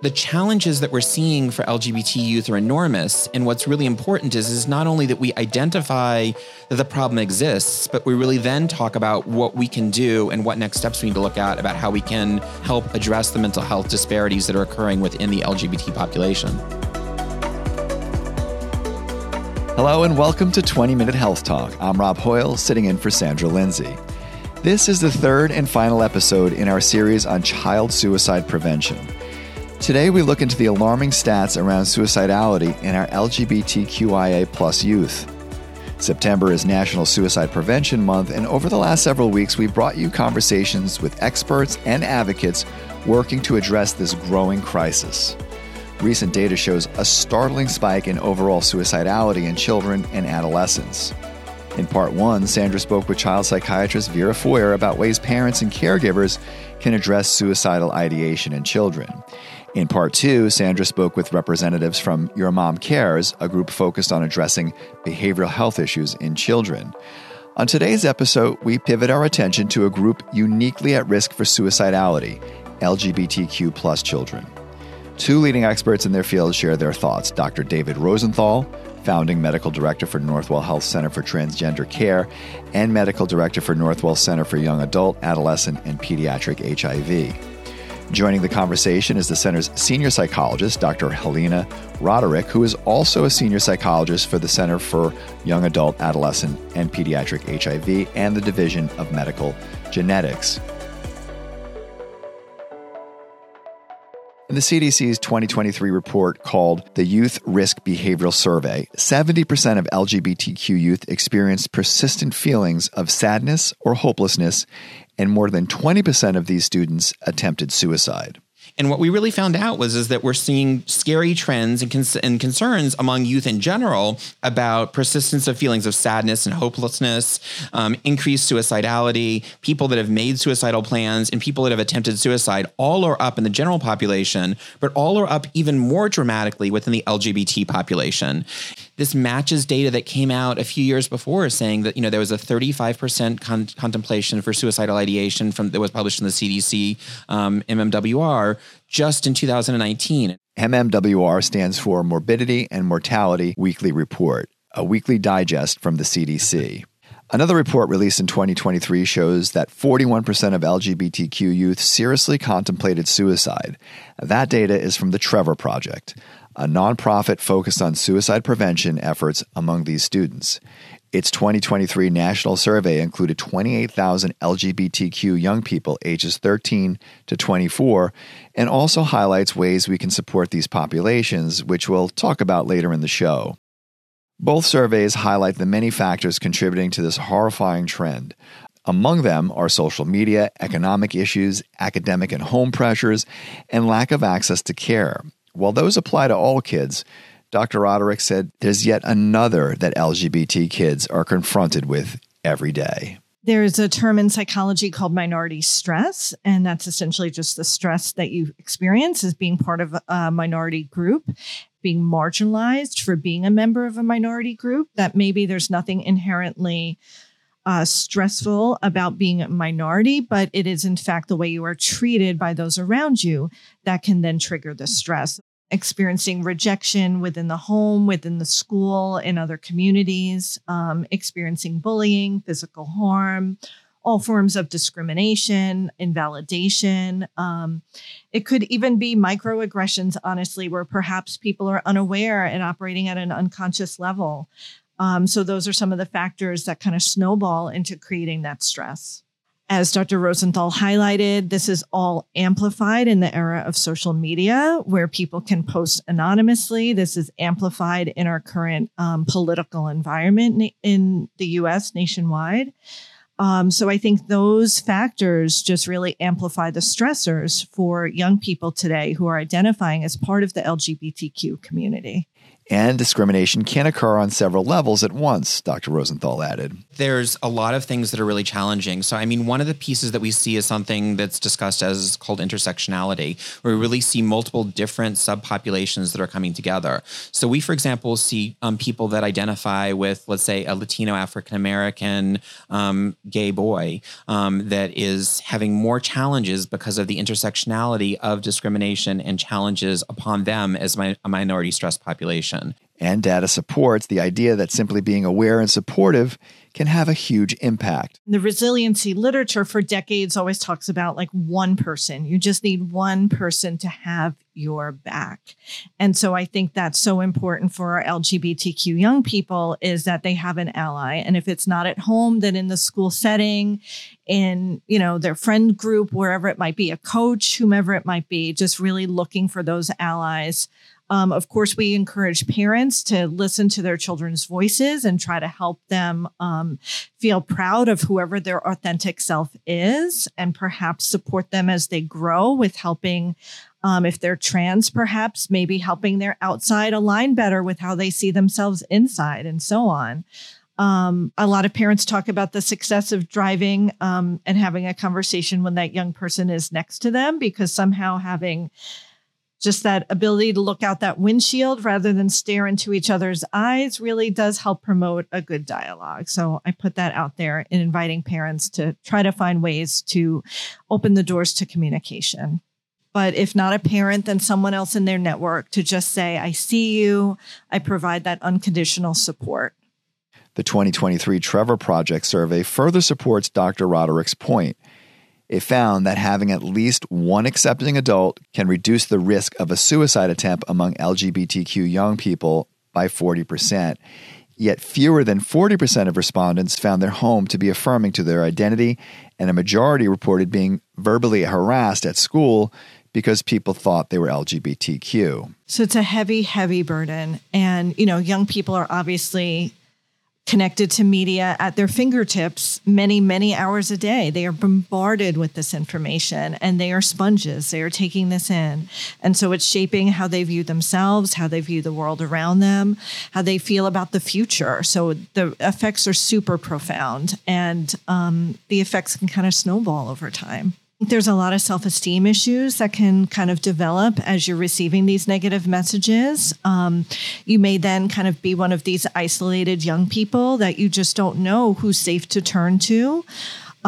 the challenges that we're seeing for LGBT youth are enormous. And what's really important is, is not only that we identify that the problem exists, but we really then talk about what we can do and what next steps we need to look at about how we can help address the mental health disparities that are occurring within the LGBT population. Hello and welcome to 20 Minute Health Talk. I'm Rob Hoyle, sitting in for Sandra Lindsay. This is the third and final episode in our series on child suicide prevention. Today, we look into the alarming stats around suicidality in our LGBTQIA plus youth. September is National Suicide Prevention Month, and over the last several weeks, we've brought you conversations with experts and advocates working to address this growing crisis. Recent data shows a startling spike in overall suicidality in children and adolescents. In part one, Sandra spoke with child psychiatrist Vera Feuer about ways parents and caregivers can address suicidal ideation in children. In part two, Sandra spoke with representatives from Your Mom Cares, a group focused on addressing behavioral health issues in children. On today's episode, we pivot our attention to a group uniquely at risk for suicidality LGBTQ plus children. Two leading experts in their field share their thoughts Dr. David Rosenthal, founding medical director for Northwell Health Center for Transgender Care and medical director for Northwell Center for Young Adult, Adolescent, and Pediatric HIV. Joining the conversation is the center's senior psychologist, Dr. Helena Roderick, who is also a senior psychologist for the Center for Young Adult, Adolescent, and Pediatric HIV and the Division of Medical Genetics. In the CDC's 2023 report called the Youth Risk Behavioral Survey, 70% of LGBTQ youth experienced persistent feelings of sadness or hopelessness, and more than 20% of these students attempted suicide. And what we really found out was is that we're seeing scary trends and, cons- and, concerns among youth in general about persistence of feelings of sadness and hopelessness, um, increased suicidality, people that have made suicidal plans, and people that have attempted suicide. All are up in the general population, but all are up even more dramatically within the LGBT population this matches data that came out a few years before saying that you know there was a 35% con- contemplation for suicidal ideation from that was published in the CDC um, MMWR just in 2019. MMWR stands for Morbidity and Mortality Weekly Report, a weekly digest from the CDC. Another report released in 2023 shows that 41% of LGBTQ youth seriously contemplated suicide. That data is from the Trevor Project, a nonprofit focused on suicide prevention efforts among these students. Its 2023 national survey included 28,000 LGBTQ young people ages 13 to 24 and also highlights ways we can support these populations, which we'll talk about later in the show. Both surveys highlight the many factors contributing to this horrifying trend. Among them are social media, economic issues, academic and home pressures, and lack of access to care. While those apply to all kids, Dr. Roderick said there's yet another that LGBT kids are confronted with every day. There's a term in psychology called minority stress, and that's essentially just the stress that you experience as being part of a minority group, being marginalized for being a member of a minority group, that maybe there's nothing inherently uh, stressful about being a minority, but it is in fact the way you are treated by those around you that can then trigger the stress experiencing rejection within the home, within the school, in other communities, um, experiencing bullying, physical harm, all forms of discrimination, invalidation. Um, it could even be microaggressions, honestly, where perhaps people are unaware and operating at an unconscious level. Um, so, those are some of the factors that kind of snowball into creating that stress. As Dr. Rosenthal highlighted, this is all amplified in the era of social media where people can post anonymously. This is amplified in our current um, political environment in the US nationwide. Um, so I think those factors just really amplify the stressors for young people today who are identifying as part of the LGBTQ community. And discrimination can occur on several levels at once, Dr. Rosenthal added. There's a lot of things that are really challenging. So, I mean, one of the pieces that we see is something that's discussed as called intersectionality, where we really see multiple different subpopulations that are coming together. So, we, for example, see um, people that identify with, let's say, a Latino African American um, gay boy um, that is having more challenges because of the intersectionality of discrimination and challenges upon them as my, a minority stressed population. And data supports the idea that simply being aware and supportive can have a huge impact. The resiliency literature for decades always talks about like one person. You just need one person to have your back. And so I think that's so important for our LGBTQ young people is that they have an ally. And if it's not at home, then in the school setting, in, you know, their friend group, wherever it might be, a coach, whomever it might be, just really looking for those allies um, of course, we encourage parents to listen to their children's voices and try to help them um, feel proud of whoever their authentic self is and perhaps support them as they grow with helping. Um, if they're trans, perhaps maybe helping their outside align better with how they see themselves inside and so on. Um, a lot of parents talk about the success of driving um, and having a conversation when that young person is next to them because somehow having just that ability to look out that windshield rather than stare into each other's eyes really does help promote a good dialogue. So I put that out there in inviting parents to try to find ways to open the doors to communication. But if not a parent, then someone else in their network to just say, I see you, I provide that unconditional support. The 2023 Trevor Project survey further supports Dr. Roderick's point it found that having at least one accepting adult can reduce the risk of a suicide attempt among LGBTQ young people by 40%. Yet fewer than 40% of respondents found their home to be affirming to their identity, and a majority reported being verbally harassed at school because people thought they were LGBTQ. So it's a heavy, heavy burden. And, you know, young people are obviously connected to media at their fingertips many, many hours a day. They are bombarded with this information and they are sponges. They are taking this in. And so it's shaping how they view themselves, how they view the world around them, how they feel about the future. So the effects are super profound and um, the effects can kind of snowball over time. There's a lot of self esteem issues that can kind of develop as you're receiving these negative messages. Um, you may then kind of be one of these isolated young people that you just don't know who's safe to turn to.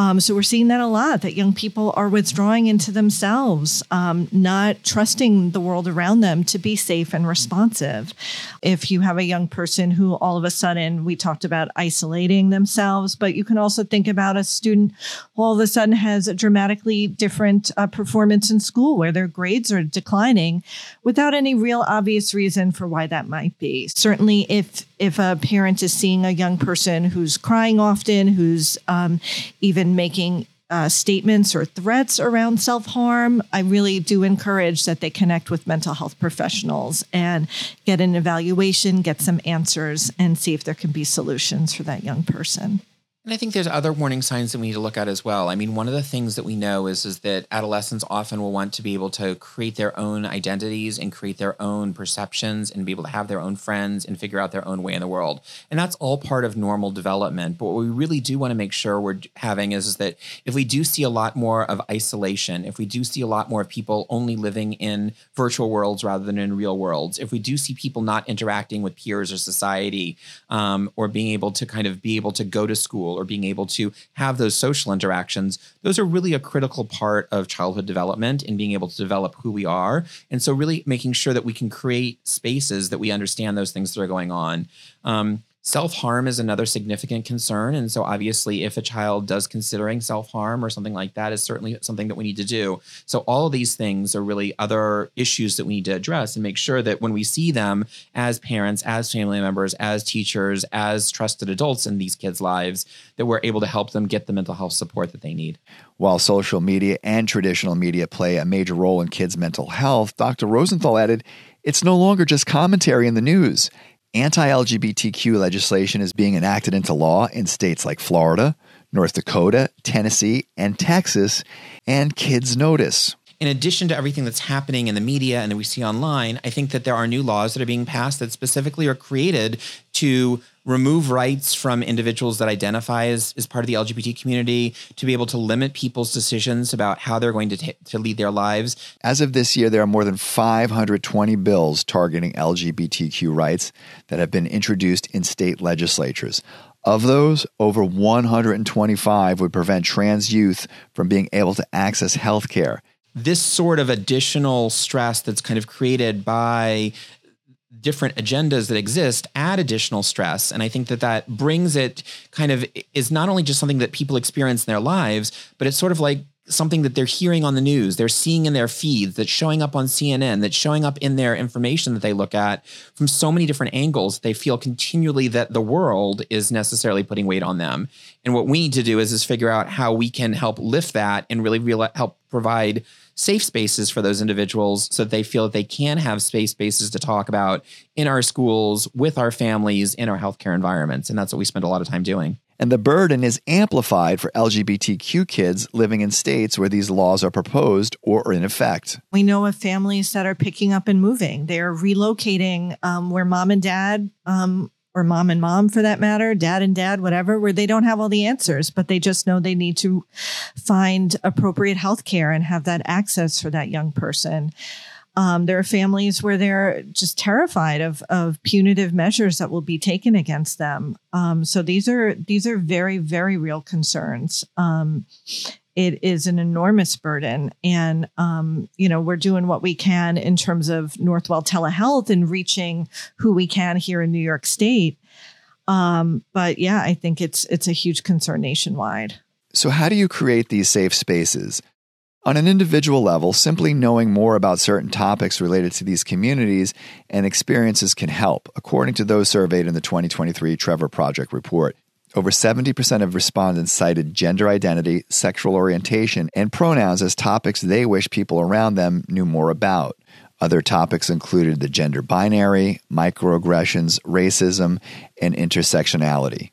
Um, so we're seeing that a lot that young people are withdrawing into themselves, um, not trusting the world around them to be safe and responsive. If you have a young person who all of a sudden we talked about isolating themselves, but you can also think about a student who all of a sudden has a dramatically different uh, performance in school where their grades are declining without any real obvious reason for why that might be. Certainly, if if a parent is seeing a young person who's crying often, who's um, even making uh, statements or threats around self harm, I really do encourage that they connect with mental health professionals and get an evaluation, get some answers, and see if there can be solutions for that young person. And I think there's other warning signs that we need to look at as well. I mean, one of the things that we know is is that adolescents often will want to be able to create their own identities and create their own perceptions and be able to have their own friends and figure out their own way in the world. And that's all part of normal development. But what we really do want to make sure we're having is, is that if we do see a lot more of isolation, if we do see a lot more of people only living in virtual worlds rather than in real worlds, if we do see people not interacting with peers or society um, or being able to kind of be able to go to school school or being able to have those social interactions, those are really a critical part of childhood development and being able to develop who we are. And so, really making sure that we can create spaces that we understand those things that are going on. Um, Self harm is another significant concern. And so, obviously, if a child does considering self harm or something like that, is certainly something that we need to do. So, all of these things are really other issues that we need to address and make sure that when we see them as parents, as family members, as teachers, as trusted adults in these kids' lives, that we're able to help them get the mental health support that they need. While social media and traditional media play a major role in kids' mental health, Dr. Rosenthal added, it's no longer just commentary in the news. Anti LGBTQ legislation is being enacted into law in states like Florida, North Dakota, Tennessee, and Texas, and Kids Notice. In addition to everything that's happening in the media and that we see online, I think that there are new laws that are being passed that specifically are created to remove rights from individuals that identify as, as part of the LGBT community, to be able to limit people's decisions about how they're going to, t- to lead their lives. As of this year, there are more than 520 bills targeting LGBTQ rights that have been introduced in state legislatures. Of those, over 125 would prevent trans youth from being able to access health care. This sort of additional stress that's kind of created by different agendas that exist add additional stress. And i think that that brings it kind of is not only just something that people experience in their lives but it's sort of like something that they're hearing on the news, they're seeing in their feeds, that's showing up on CNN, that's showing up in their information that they look at from so many different angles. They feel continually that the world is necessarily putting weight on them. And what we need to do is, is figure out how we can help lift that and really real, help provide safe spaces for those individuals so that they feel that they can have space spaces to talk about in our schools, with our families, in our healthcare environments. And that's what we spend a lot of time doing. And the burden is amplified for LGBTQ kids living in states where these laws are proposed or are in effect. We know of families that are picking up and moving. They are relocating um, where mom and dad, um, or mom and mom for that matter, dad and dad, whatever, where they don't have all the answers, but they just know they need to find appropriate health care and have that access for that young person. Um, there are families where they're just terrified of of punitive measures that will be taken against them. Um, so these are these are very very real concerns. Um, it is an enormous burden, and um, you know we're doing what we can in terms of Northwell telehealth and reaching who we can here in New York State. Um, but yeah, I think it's it's a huge concern nationwide. So, how do you create these safe spaces? On an individual level, simply knowing more about certain topics related to these communities and experiences can help, according to those surveyed in the 2023 Trevor Project report. Over 70% of respondents cited gender identity, sexual orientation, and pronouns as topics they wish people around them knew more about. Other topics included the gender binary, microaggressions, racism, and intersectionality.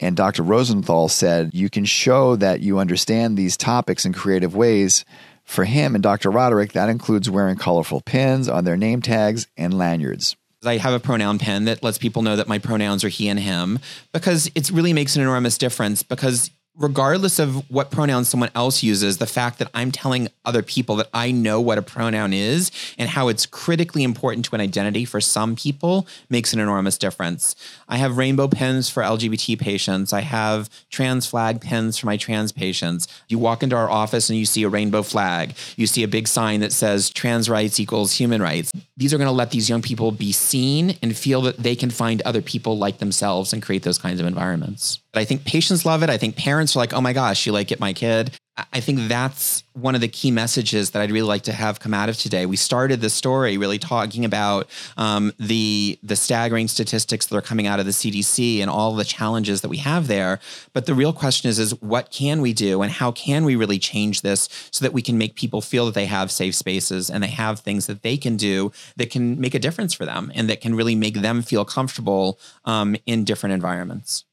And Dr. Rosenthal said, you can show that you understand these topics in creative ways. For him and Dr. Roderick, that includes wearing colorful pins on their name tags and lanyards. I have a pronoun pen that lets people know that my pronouns are he and him because it really makes an enormous difference because regardless of what pronoun someone else uses, the fact that I'm telling other people that I know what a pronoun is and how it's critically important to an identity for some people makes an enormous difference. I have rainbow pens for LGBT patients. I have trans flag pens for my trans patients. You walk into our office and you see a rainbow flag. You see a big sign that says trans rights equals human rights. These are going to let these young people be seen and feel that they can find other people like themselves and create those kinds of environments. But I think patients love it. I think parents are like, oh my gosh, you like get my kid. I think that's one of the key messages that I'd really like to have come out of today. We started the story really talking about um, the the staggering statistics that are coming out of the CDC and all the challenges that we have there. But the real question is, is what can we do and how can we really change this so that we can make people feel that they have safe spaces and they have things that they can do that can make a difference for them and that can really make them feel comfortable um, in different environments.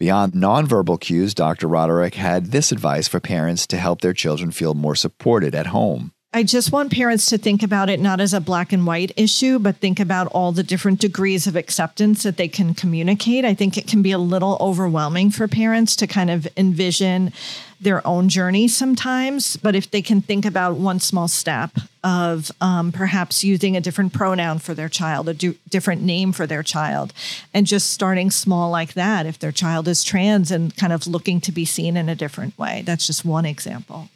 Beyond nonverbal cues, Dr. Roderick had this advice for parents to help their children feel more supported at home. I just want parents to think about it not as a black and white issue, but think about all the different degrees of acceptance that they can communicate. I think it can be a little overwhelming for parents to kind of envision their own journey sometimes. But if they can think about one small step of um, perhaps using a different pronoun for their child, a different name for their child, and just starting small like that, if their child is trans and kind of looking to be seen in a different way, that's just one example.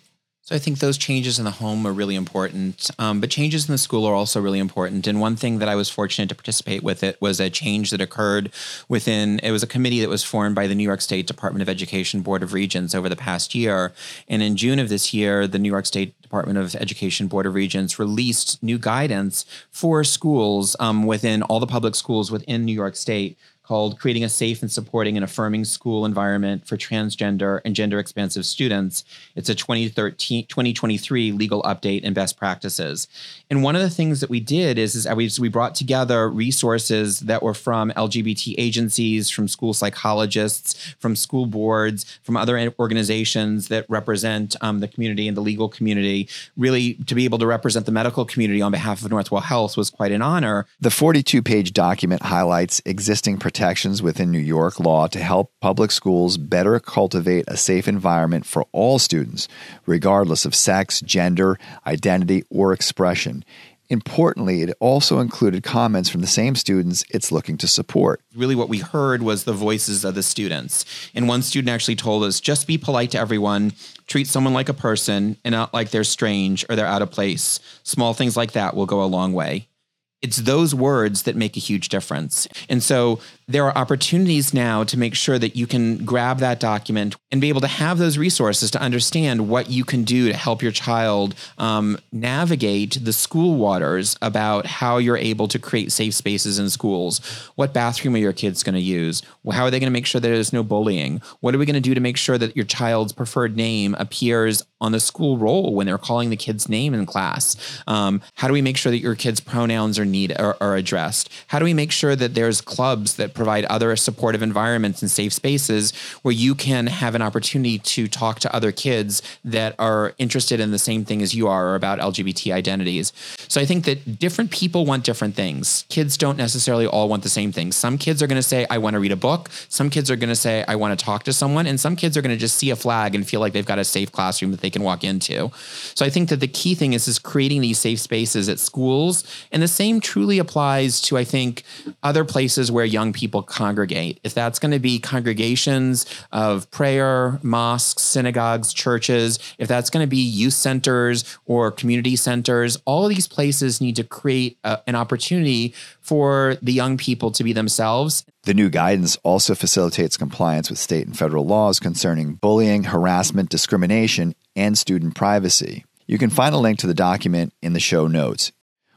So I think those changes in the home are really important, um, but changes in the school are also really important. And one thing that I was fortunate to participate with it was a change that occurred within. It was a committee that was formed by the New York State Department of Education Board of Regents over the past year. And in June of this year, the New York State Department of Education Board of Regents released new guidance for schools um, within all the public schools within New York State called Creating a Safe and Supporting and Affirming School Environment for Transgender and Gender Expansive Students. It's a 2013, 2023 legal update and best practices. And one of the things that we did is, is we, we brought together resources that were from LGBT agencies, from school psychologists, from school boards, from other organizations that represent um, the community and the legal community. Really, to be able to represent the medical community on behalf of Northwell Health was quite an honor. The 42 page document highlights existing protections within New York law to help public schools better cultivate a safe environment for all students, regardless of sex, gender, identity, or expression. Importantly, it also included comments from the same students it's looking to support. Really, what we heard was the voices of the students. And one student actually told us just be polite to everyone, treat someone like a person and not like they're strange or they're out of place. Small things like that will go a long way it's those words that make a huge difference. And so there are opportunities now to make sure that you can grab that document and be able to have those resources to understand what you can do to help your child um, navigate the school waters about how you're able to create safe spaces in schools. What bathroom are your kids going to use? How are they going to make sure that there's no bullying? What are we going to do to make sure that your child's preferred name appears on the school roll when they're calling the kid's name in class? Um, how do we make sure that your kids' pronouns are need are, are addressed? How do we make sure that there's clubs that provide other supportive environments and safe spaces where you can have an opportunity to talk to other kids that are interested in the same thing as you are about LGBT identities? So I think that different people want different things. Kids don't necessarily all want the same things. Some kids are going to say, I want to read a book. Some kids are going to say, I want to talk to someone. And some kids are going to just see a flag and feel like they've got a safe classroom that they can walk into. So I think that the key thing is, is creating these safe spaces at schools. And the same truly applies to, I think, other places where young people congregate. If that's going to be congregations of prayer, mosques, synagogues, churches, if that's going to be youth centers or community centers, all of these places need to create a, an opportunity for the young people to be themselves. The new guidance also facilitates compliance with state and federal laws concerning bullying, harassment, discrimination, and student privacy. You can find a link to the document in the show notes.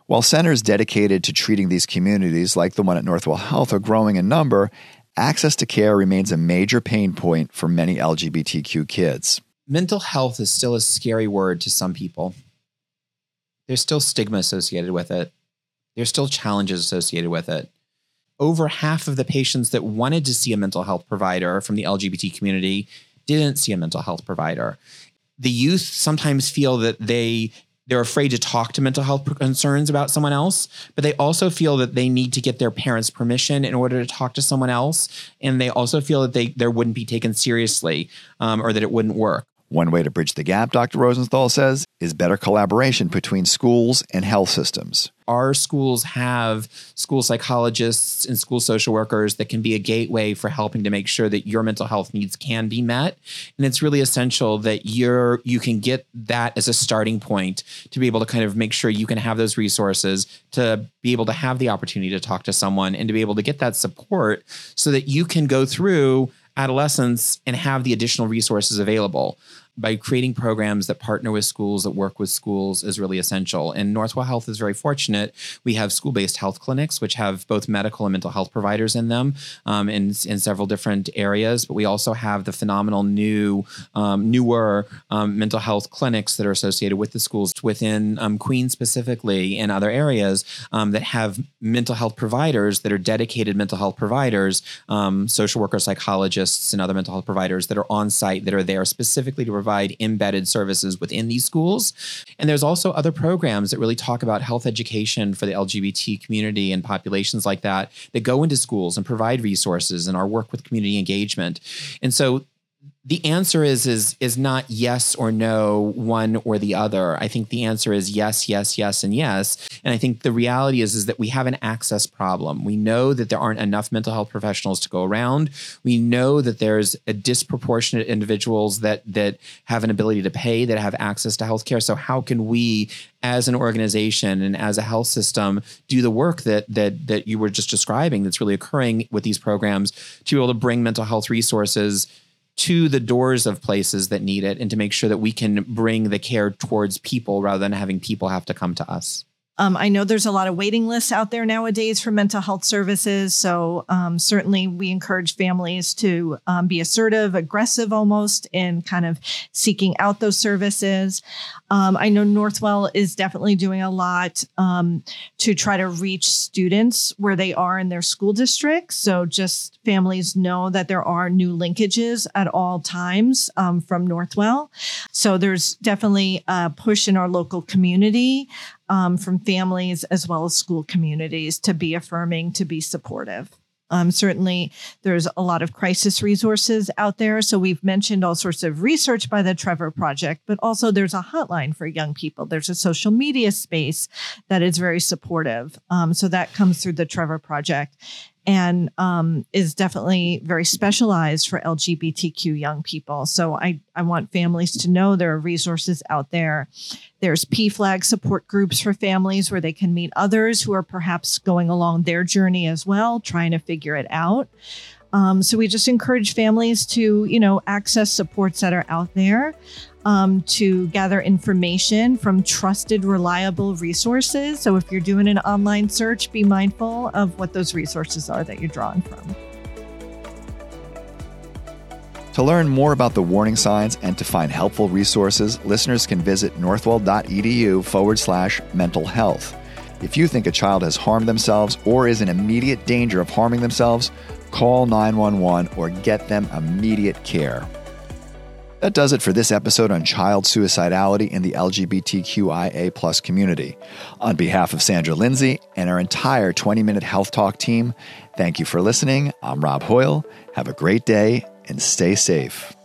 While centers dedicated to treating these communities, like the one at Northwell Health, are growing in number, access to care remains a major pain point for many LGBTQ kids. Mental health is still a scary word to some people. There's still stigma associated with it, there's still challenges associated with it. Over half of the patients that wanted to see a mental health provider from the LGBT community didn't see a mental health provider. The youth sometimes feel that they they're afraid to talk to mental health concerns about someone else, but they also feel that they need to get their parents' permission in order to talk to someone else, and they also feel that they there wouldn't be taken seriously um, or that it wouldn't work. One way to bridge the gap, Dr. Rosenthal says, is better collaboration between schools and health systems. Our schools have school psychologists and school social workers that can be a gateway for helping to make sure that your mental health needs can be met. And it's really essential that you're you can get that as a starting point to be able to kind of make sure you can have those resources to be able to have the opportunity to talk to someone and to be able to get that support so that you can go through adolescence and have the additional resources available by creating programs that partner with schools that work with schools is really essential. And Northwell Health is very fortunate. We have school-based health clinics, which have both medical and mental health providers in them um, in, in several different areas. But we also have the phenomenal new, um, newer um, mental health clinics that are associated with the schools within um, Queens specifically and other areas um, that have mental health providers that are dedicated mental health providers, um, social workers, psychologists, and other mental health providers that are on site that are there specifically to provide provide embedded services within these schools. And there's also other programs that really talk about health education for the LGBT community and populations like that that go into schools and provide resources and our work with community engagement. And so the answer is is is not yes or no one or the other. I think the answer is yes yes yes and yes. And i think the reality is is that we have an access problem. We know that there aren't enough mental health professionals to go around. We know that there's a disproportionate individuals that that have an ability to pay that have access to healthcare. So how can we as an organization and as a health system do the work that that that you were just describing that's really occurring with these programs to be able to bring mental health resources to the doors of places that need it and to make sure that we can bring the care towards people rather than having people have to come to us. Um, I know there's a lot of waiting lists out there nowadays for mental health services. So, um, certainly we encourage families to um, be assertive, aggressive almost in kind of seeking out those services. Um, I know Northwell is definitely doing a lot um, to try to reach students where they are in their school district. So, just families know that there are new linkages at all times um, from Northwell. So, there's definitely a push in our local community um, from families as well as school communities to be affirming, to be supportive. Um, certainly, there's a lot of crisis resources out there. So, we've mentioned all sorts of research by the Trevor Project, but also there's a hotline for young people. There's a social media space that is very supportive. Um, so, that comes through the Trevor Project and um, is definitely very specialized for LGBTQ young people. So I, I want families to know there are resources out there. There's PFLAG support groups for families where they can meet others who are perhaps going along their journey as well, trying to figure it out. Um, so we just encourage families to, you know, access supports that are out there um, to gather information from trusted, reliable resources. So if you're doing an online search, be mindful of what those resources are that you're drawing from. To learn more about the warning signs and to find helpful resources, listeners can visit northwell.edu forward slash mental health. If you think a child has harmed themselves or is in immediate danger of harming themselves, call 911 or get them immediate care. That does it for this episode on child suicidality in the LGBTQIA community. On behalf of Sandra Lindsay and our entire 20 Minute Health Talk team, thank you for listening. I'm Rob Hoyle. Have a great day and stay safe.